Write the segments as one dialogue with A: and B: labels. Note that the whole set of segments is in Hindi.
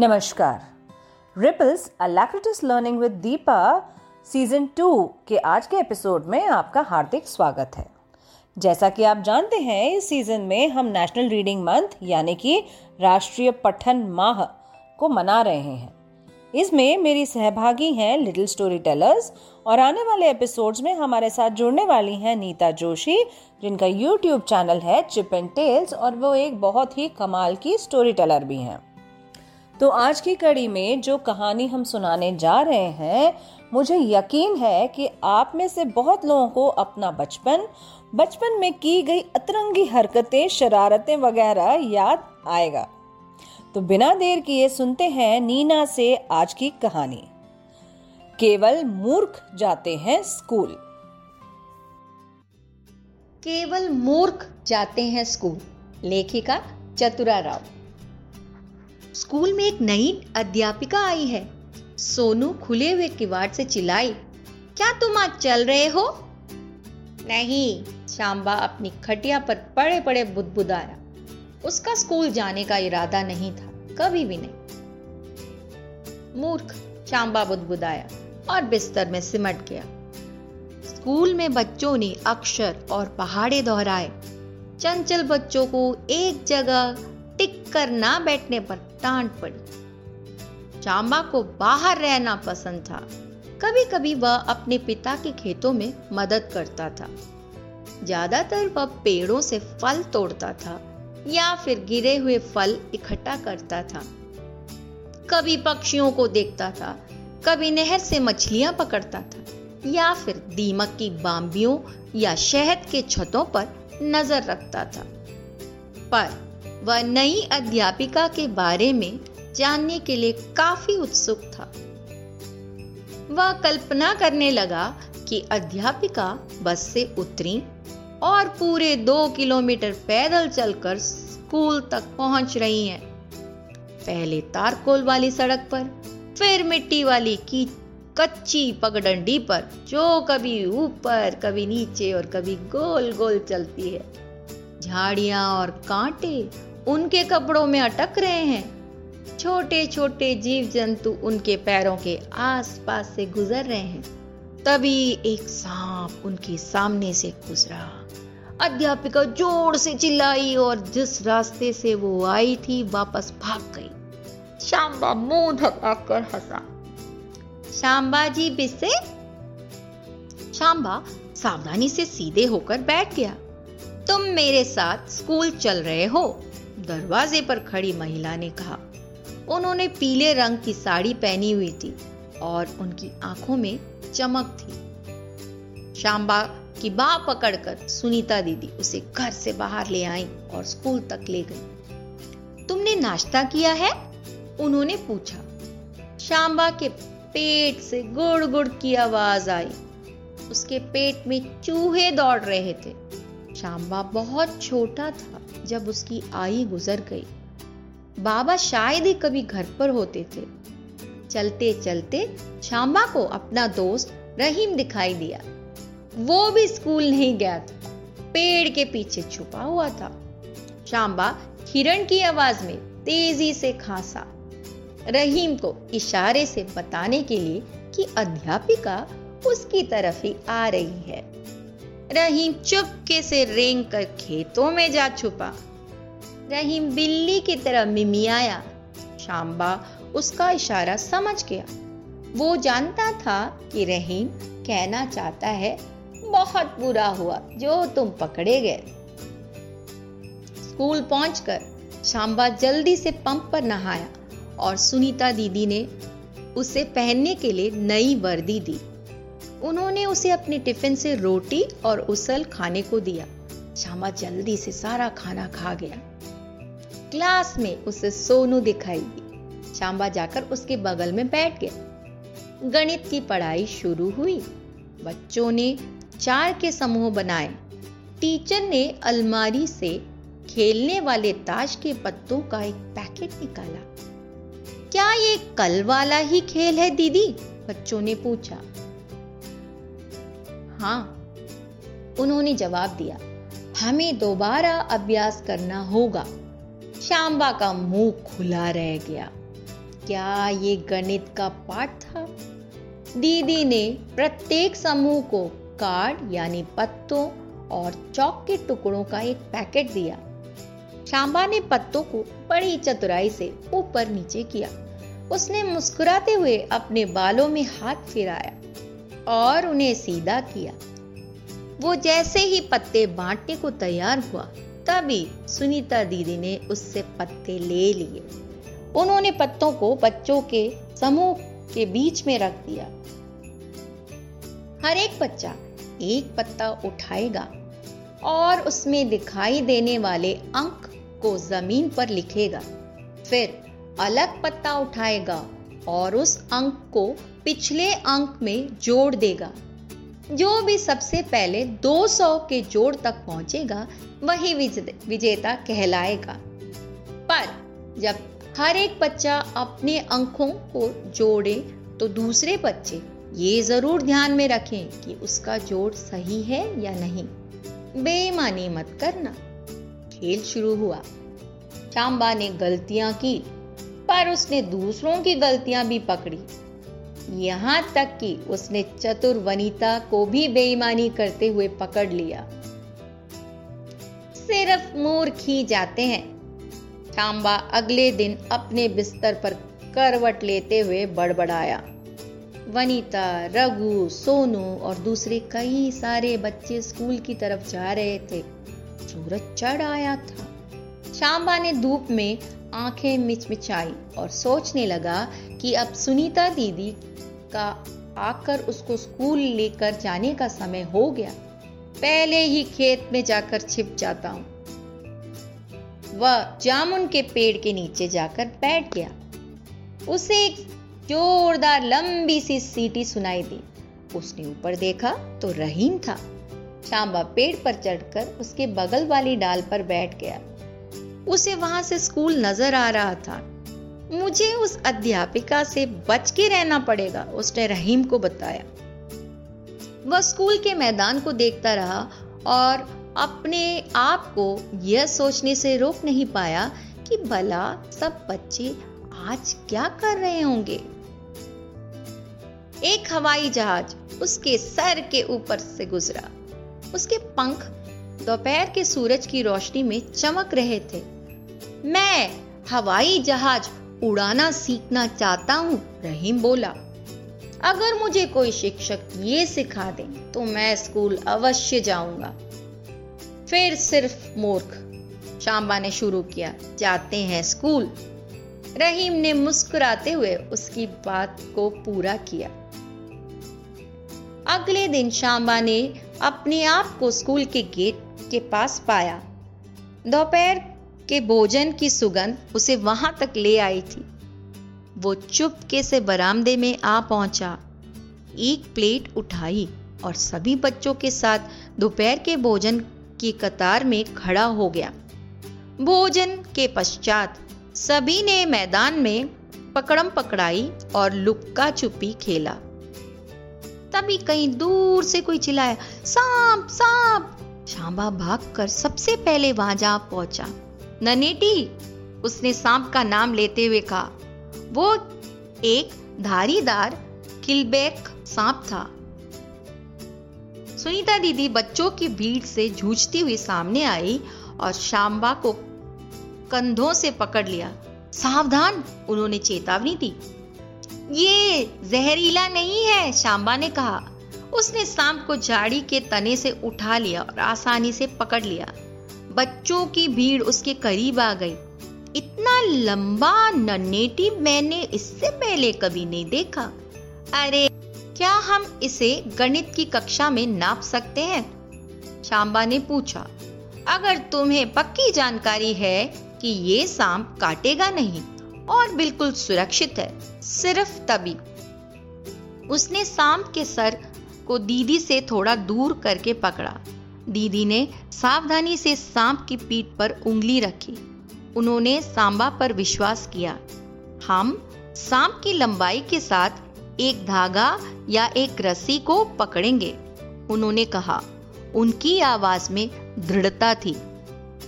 A: नमस्कार। Ripples Alacritous Learning with Deepa season two के आज के एपिसोड में आपका हार्दिक स्वागत है। जैसा कि आप जानते हैं, इस सीज़न में हम नेशनल रीडिंग मंथ यानी कि राष्ट्रीय पठन माह, को मना रहे हैं। इसमें मेरी सहभागी हैं लिटिल स्टोरी टेलर्स और आने वाले एपिसोड्स में हमारे साथ जुड़ने वाली हैं नीता जोशी जिनका यूट्यूब चैनल है चिप एंड टेल्स और वो एक बहुत ही कमाल की स्टोरी टेलर भी हैं। तो आज की कड़ी में जो कहानी हम सुनाने जा रहे हैं, मुझे यकीन है कि आप में से बहुत लोगों को अपना बचपन बचपन में की गई अतरंगी हरकतें, शरारतें वगैरह याद आएगा। तो बिना देर किए सुनते हैं नीना से आज की कहानी। केवल मूर्ख जाते हैं स्कूल।
B: केवल मूर्ख जाते हैं स्कूल। लेखिका चतुरा राव। स्कूल में एक नई अध्यापिका आई है। सोनू खुले हुए किवाड़ से चिल्लाई, क्या तुम आज चल रहे हो? नहीं शाम्बा अपनी खटिया पर पड़े पड़े बुदबुदाया। उसका स्कूल जाने का इरादा नहीं था, कभी भी नहीं। मूर्ख शाम्बा बुदबुदाया और बिस्तर में सिमट गया। स्कूल में बच्चों ने अक्षर और पहाड़े दोहराए। चंचल बच्चों को एक जगह टिक कर ना बैठने पर डांट पड़ी। चांबा को बाहर रहना पसंद था। कभी कभी वह अपने पिता के खेतों में मदद करता था। ज़्यादातर वह पेड़ों से फल तोड़ता था या फिर गिरे हुए फल इकट्ठा करता था। कभी पक्षियों को देखता था, कभी नहर से मछलियाँ पकड़ता था या फिर दीमक की बाम्बियों या शहद के छतों पर नज़र रखता था। पर वह नई अध्यापिका के बारे में जानने के लिए काफ़ी उत्सुक था वह कल्पना करने लगा कि अध्यापिका बस से उतरी और पूरे दो किलोमीटर पैदल चलकर स्कूल तक पहुँच रही हैं। पहले तारकोल वाली सड़क पर, फिर मिट्टी वाली की कच्ची पगडंडी पर, जो कभी ऊपर, कभी नीचे और कभी गोल गोल चलती है झाड़ियाँ और कांटे उनके कपड़ों में अटक रहे हैं। छोटे छोटे जीव जंतु उनके पैरों के आसपास से गुजर रहे हैं। तभी एक सांप उनके सामने से गुजरा। अध्यापिका ज़ोर से चिल्लाई और जिस रास्ते से वो आई थी वापस भाग गई। शाम्बा मुँह धकाकर हंसा। शाम्बा जी बिसे शाम्बा सावधानी से सीधे होकर बैठ गया। तुम मेरे साथ स्कूल चल रहे हो। दरवाजे पर खड़ी महिला ने कहा, उन्होंने पीले रंग की साड़ी पहनी हुई थी और उनकी आँखों में चमक थी। शाम्बा की बाह पकड़कर सुनीता दीदी उसे घर से बाहर ले आई और स्कूल तक ले गई। तुमने नाश्ता किया है? उन्होंने पूछा। शाम्बा के पेट से गुड़ गुड़ की आवाज़ आई। उसके पेट में चूहे दौड़ रहे थे। शाम्बा बहुत छोटा था जब उसकी आई गुजर गई। बाबा शायद ही कभी घर पर होते थे। चलते चलते शाम्बा को अपना दोस्त रहीम दिखाई दिया। वो भी स्कूल नहीं गया था। पेड़ के पीछे छुपा हुआ था। शाम्बा हिरण की आवाज़ में तेज़ी से खांसा। रहीम को इशारे से बताने के लिए कि अध्यापिका उसकी तरफ़ ही आ रही है। रहीम चुपके से रेंग कर खेतों में जा छुपा। रहीम बिल्ली की तरह मिमियाया। शाम्बा उसका इशारा समझ गया। वो जानता था कि रहीम कहना चाहता है, बहुत बुरा हुआ जो तुम पकड़े गए। स्कूल पहुंचकर शाम्बा जल्दी से पंप पर नहाया और सुनीता दीदी ने उसे पहनने के लिए नई वर्दी दी। उन्होंने उसे अपने टिफ़िन से रोटी और उसल खाने को दिया। श्यामा जल्दी से सारा खाना खा गया। क्लास में उसे सोनू दिखाई दी। श्यामा जाकर उसके बगल में बैठ गया। गणित की पढ़ाई शुरू हुई। बच्चों ने चार के समूह बनाए। टीचर ने अलमारी से खेलने वाले ताश के पत्तों का एक पैकेट निकाला। क्या ये कल वाला ही खेल है दीदी? बच्चों ने पूछा। हाँ उन्होंने जवाब दिया, हमें दोबारा अभ्यास करना होगा। शाम्बा का मुँह खुला रह गया। क्या ये गणित का पाठ था? दीदी ने प्रत्येक समूह को कार्ड यानी पत्तों और चौक के टुकड़ों का एक पैकेट दिया। शाम्बा ने पत्तों को बड़ी चतुराई से ऊपर नीचे किया। उसने मुस्कुराते हुए अपने बालों में हाथ फिराया। और उन्हें सीधा किया। वो जैसे ही पत्ते बांटने को तैयार हुआ, तभी सुनीता दीदी ने उससे पत्ते ले लिए। उन्होंने पत्तों को बच्चों के समूह के बीच में रख दिया। हर एक बच्चा एक पत्ता उठाएगा और उसमें दिखाई देने वाले अंक को ज़मीन पर लिखेगा। फिर अलग पत्ता उठाएगा और उस अंक को पिछले अंक में जोड़ देगा। जो भी सबसे पहले 200 के जोड़ तक पहुंचेगा, वही विजेता कहलाएगा। पर जब हर एक बच्चा अपने अंकों को जोड़े तो दूसरे बच्चे ये ज़रूर ध्यान में रखें कि उसका जोड़ सही है या नहीं। बेईमानी मत करना। खेल शुरू हुआ। चांबा ने गलतियाँ की। पर उसने दूसरों की गलतियाँ भी पकड़ी। यहाँ तक कि उसने चतुर वनीता को भी बेईमानी करते हुए पकड़ लिया। सिर्फ़ मूर्ख ही जाते हैं। चांबा अगले दिन अपने बिस्तर पर करवट लेते हुए बड़बड़ाया। वनीता, रघु, सोनू और दूसरे कई सारे बच्चे स्कूल की तरफ़ जा रहे थे। सूरज चढ़ आया था। शाम्बा ने धूप में आँखें मिचमिचाई और सोचने लगा कि अब सुनीता दीदी का आकर उसको स्कूल लेकर जाने का समय हो गया। पहले ही खेत में जाकर छिप जाता हूँ। वह जामुन के पेड़ के नीचे जाकर बैठ गया। उसे एक जोरदार लंबी सी सीटी सुनाई दी। उसने ऊपर देखा तो रहीम था। शाम्बा पेड़ पर चढ़कर उसके बगल वाली डाल पर बैठ गया। उसे वहाँ से स्कूल नज़र आ रहा था। मुझे उस अध्यापिका से बच के रहना पड़ेगा, उसने रहीम को बताया। वह स्कूल के मैदान को देखता रहा और अपने आप को यह सोचने से रोक नहीं पाया कि भला सब बच्चे आज क्या कर रहे होंगे। एक हवाई जहाज़ उसके सर के ऊपर से गुजरा। उसके पंख दोपहर के सूरज की रोशनी में चमक रहे थे। मैं हवाई जहाज़ उड़ाना सीखना चाहता हूँ, रहीम बोला। अगर मुझे कोई शिक्षक ये सिखा दे तो मैं स्कूल अवश्य जाऊँगा। फिर सिर्फ़ मूर्ख शाम्बा ने शुरू किया, जाते हैं स्कूल। रहीम ने मुस्कुराते हुए उसकी बात को पूरा किया। अगले दिन शाम्बा ने अपने आप को स्कूल के गेट के पास पाया। दोपहर के भोजन की सुगंध उसे वहाँ तक ले आई थी। वो चुपके से बरामदे में आ पहुँचा। एक प्लेट उठाई और सभी बच्चों के साथ दोपहर के भोजन की कतार में खड़ा हो गया। भोजन के पश्चात सभी ने मैदान में पकड़म पकड़ाई और लुक्का छुपी खेला। तभी कहीं दूर से कोई चिल्लाया, सांप सांप! शांबा भागकर सबसे पहले वहाँ जा पहुँचा। ननेटी, उसने सांप का नाम लेते हुए कहा। वो एक धारीदार किलबैक सांप था। सुनीता दीदी बच्चों की भीड़ से जूझती हुई सामने आई और शाम्बा को कंधों से पकड़ लिया। सावधान, उन्होंने चेतावनी दी। ये जहरीला नहीं है शाम्बा ने कहा। उसने सांप को झाड़ी के तने से उठा लिया और आसानी से पकड़ लिया। बच्चों की भीड़ उसके करीब आ गई। इतना लंबा नन्नेटी मैंने इससे पहले कभी नहीं देखा। अरे, क्या हम इसे गणित की कक्षा में नाप सकते हैं? शाम्बा ने पूछा। अगर तुम्हें पक्की जानकारी है कि ये सांप काटेगा नहीं और बिल्कुल सुरक्षित है, सिर्फ़ तभी। उसने सांप के सर को दीदी से थोड़ा दूर करके पकड़ा। दीदी ने सावधानी से सांप की पीठ पर उंगली रखी। उन्होंने सांबा पर विश्वास किया। हम सांप की लंबाई के साथ एक धागा या एक रस्सी को पकड़ेंगे, उन्होंने कहा। उनकी आवाज़ में दृढ़ता थी।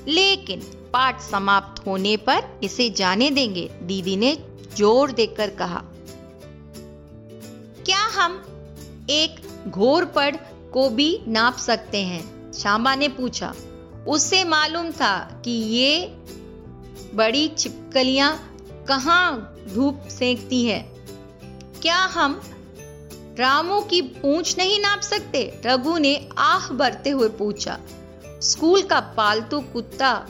B: लेकिन पाठ समाप्त होने पर इसे जाने देंगे, दीदी ने ज़ोर देकर कहा। क्या हम एक घोर पड़ को भी नाप सकते हैं? श्यामा ने पूछा उससे मालूम था कि ये बड़ी छिपकलियाँ कहाँ धूप सेंकती है? क्या हम रामू की पूंछ नहीं नाप सकते? रघु ने आह भरते हुए पूछा, स्कूल का पालतू कुत्ता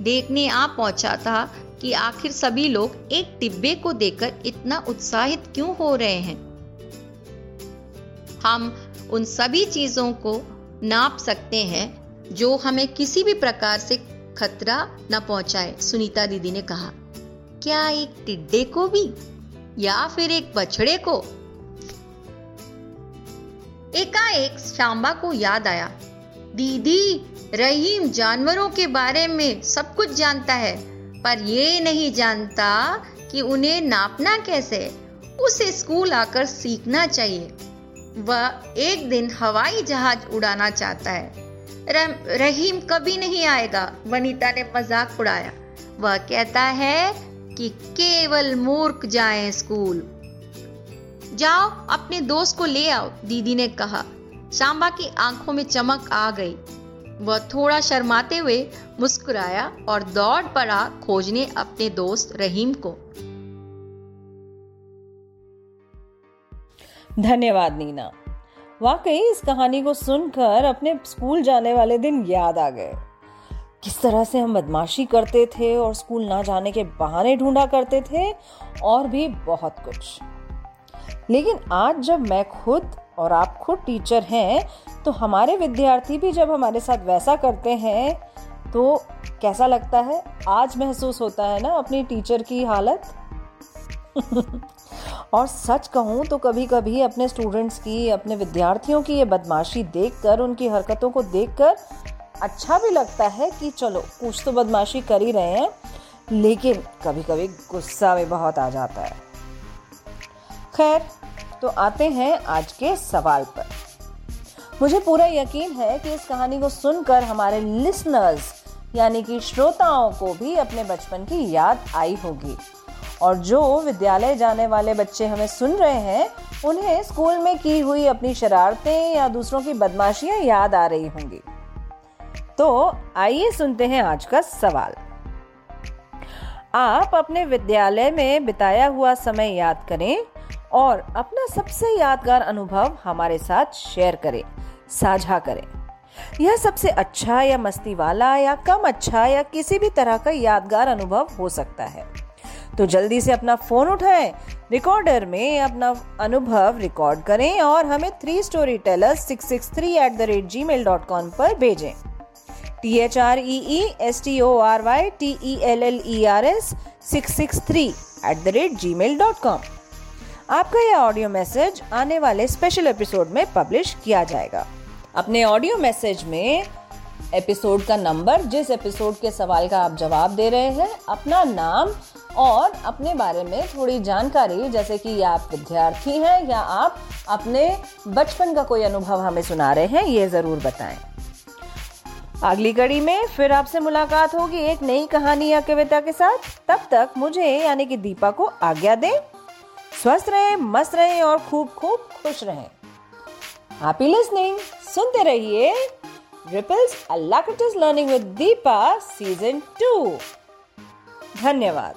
B: देखने आ पहुँचा था कि आखिर सभी लोग एक टिब्बे को देखकर इतना उत्साहित क्यों हो रहे हैं? हम उन सभी चीज़ों को नाप सकते हैं जो हमें किसी भी प्रकार से खतरा न पहुँचाए, सुनीता दीदी ने कहा। क्या एक टिड्डे को भी? या फिर एक बछड़े को? एकाएक शाम्बा को याद आया। दीदी, रहीम जानवरों के बारे में सब कुछ जानता है, पर ये नहीं जानता कि उन्हें नापना कैसे। उसे स्कूल आकर सीखना चाहिए। वह एक दिन हवाई जहाज़ उड़ाना चाहता है। रहीम कभी नहीं आएगा, वनीता ने मज़ाक उड़ाया। वह कहता है कि केवल मूर्ख जाए स्कूल। जाओ, अपने दोस्त को ले आओ, दीदी ने कहा। शाम्बा की आँखों में चमक आ गई। वह थोड़ा शर्माते हुए मुस्कुराया और दौड़ पड़ा खोजने अपने दोस्त रहीम को।
A: धन्यवाद, नीना। वाकई, इस कहानी को सुनकर अपने स्कूल जाने वाले दिन याद आ गए। किस तरह से हम बदमाशी करते थे और स्कूल ना जाने के बहाने ढूंढा करते थे, और भी बहुत कुछ। लेकिन आज जब मैं खुद और आप खुद टीचर हैं तो हमारे विद्यार्थी भी जब हमारे साथ वैसा करते हैं तो कैसा लगता है? आज महसूस होता है ना अपनी टीचर की हालत? और सच कहूँ तो कभी कभी अपने स्टूडेंट्स की, अपने विद्यार्थियों की ये बदमाशी देखकर, उनकी हरकतों को देखकर अच्छा भी लगता है कि चलो, कुछ तो बदमाशी कर ही रहे हैं, लेकिन कभी कभी गुस्सा भी बहुत आ जाता है। खैर तो आते हैं आज के सवाल पर। मुझे पूरा यकीन है कि इस कहानी को सुनकर हमारे लिसनर्स यानी कि श्रोताओं को भी अपने बचपन की याद आई होगी। और जो विद्यालय जाने वाले बच्चे हमें सुन रहे हैं, उन्हें स्कूल में की हुई अपनी शरारतें या दूसरों की बदमाशियाँ याद आ रही होंगी। तो आइए सुनते हैं आज का सवाल। आप अपने विद्यालय में बिताया हुआ समय याद करें और अपना सबसे यादगार अनुभव हमारे साथ शेयर करें, साझा करें। यह सबसे अच्छा या मस्ती वाला या कम अच्छा या किसी भी तरह का यादगार अनुभव हो सकता है। तो जल्दी से अपना फ़ोन उठाएँ, रिकॉर्डर में अपना अनुभव रिकॉर्ड करें और हमें three story teller six six three at the rate Gmail dot com पर भेजें। T H R E E S T O R Y T E L L E R S six six three at the rate Gmail dot com आपका यह ऑडियो मैसेज आने वाले स्पेशल एपिसोड में पब्लिश किया जाएगा। अपने ऑडियो मैसेज में एपिसोड का नंबर जिस एपिसोड के सवाल का आप जवाब दे रहे हैं, अपना नाम और अपने बारे में थोड़ी जानकारी, जैसे कि आप विद्यार्थी हैं या आप अपने बचपन का कोई अनुभव हमें सुना रहे हैं, ये ज़रूर बताएँ। अगली कड़ी में फिर आपसे मुलाकात होगी एक नई कहानी या कविता के साथ। तब तक मुझे, यानी कि दीपा को आज्ञा दें। स्वस्थ रहें, मस्त रहें और खूब खूब खुश रहें। हैप्पी लिसनिंग सुनते रहिए ripples Allah Learning with Deepa season two धन्यवाद।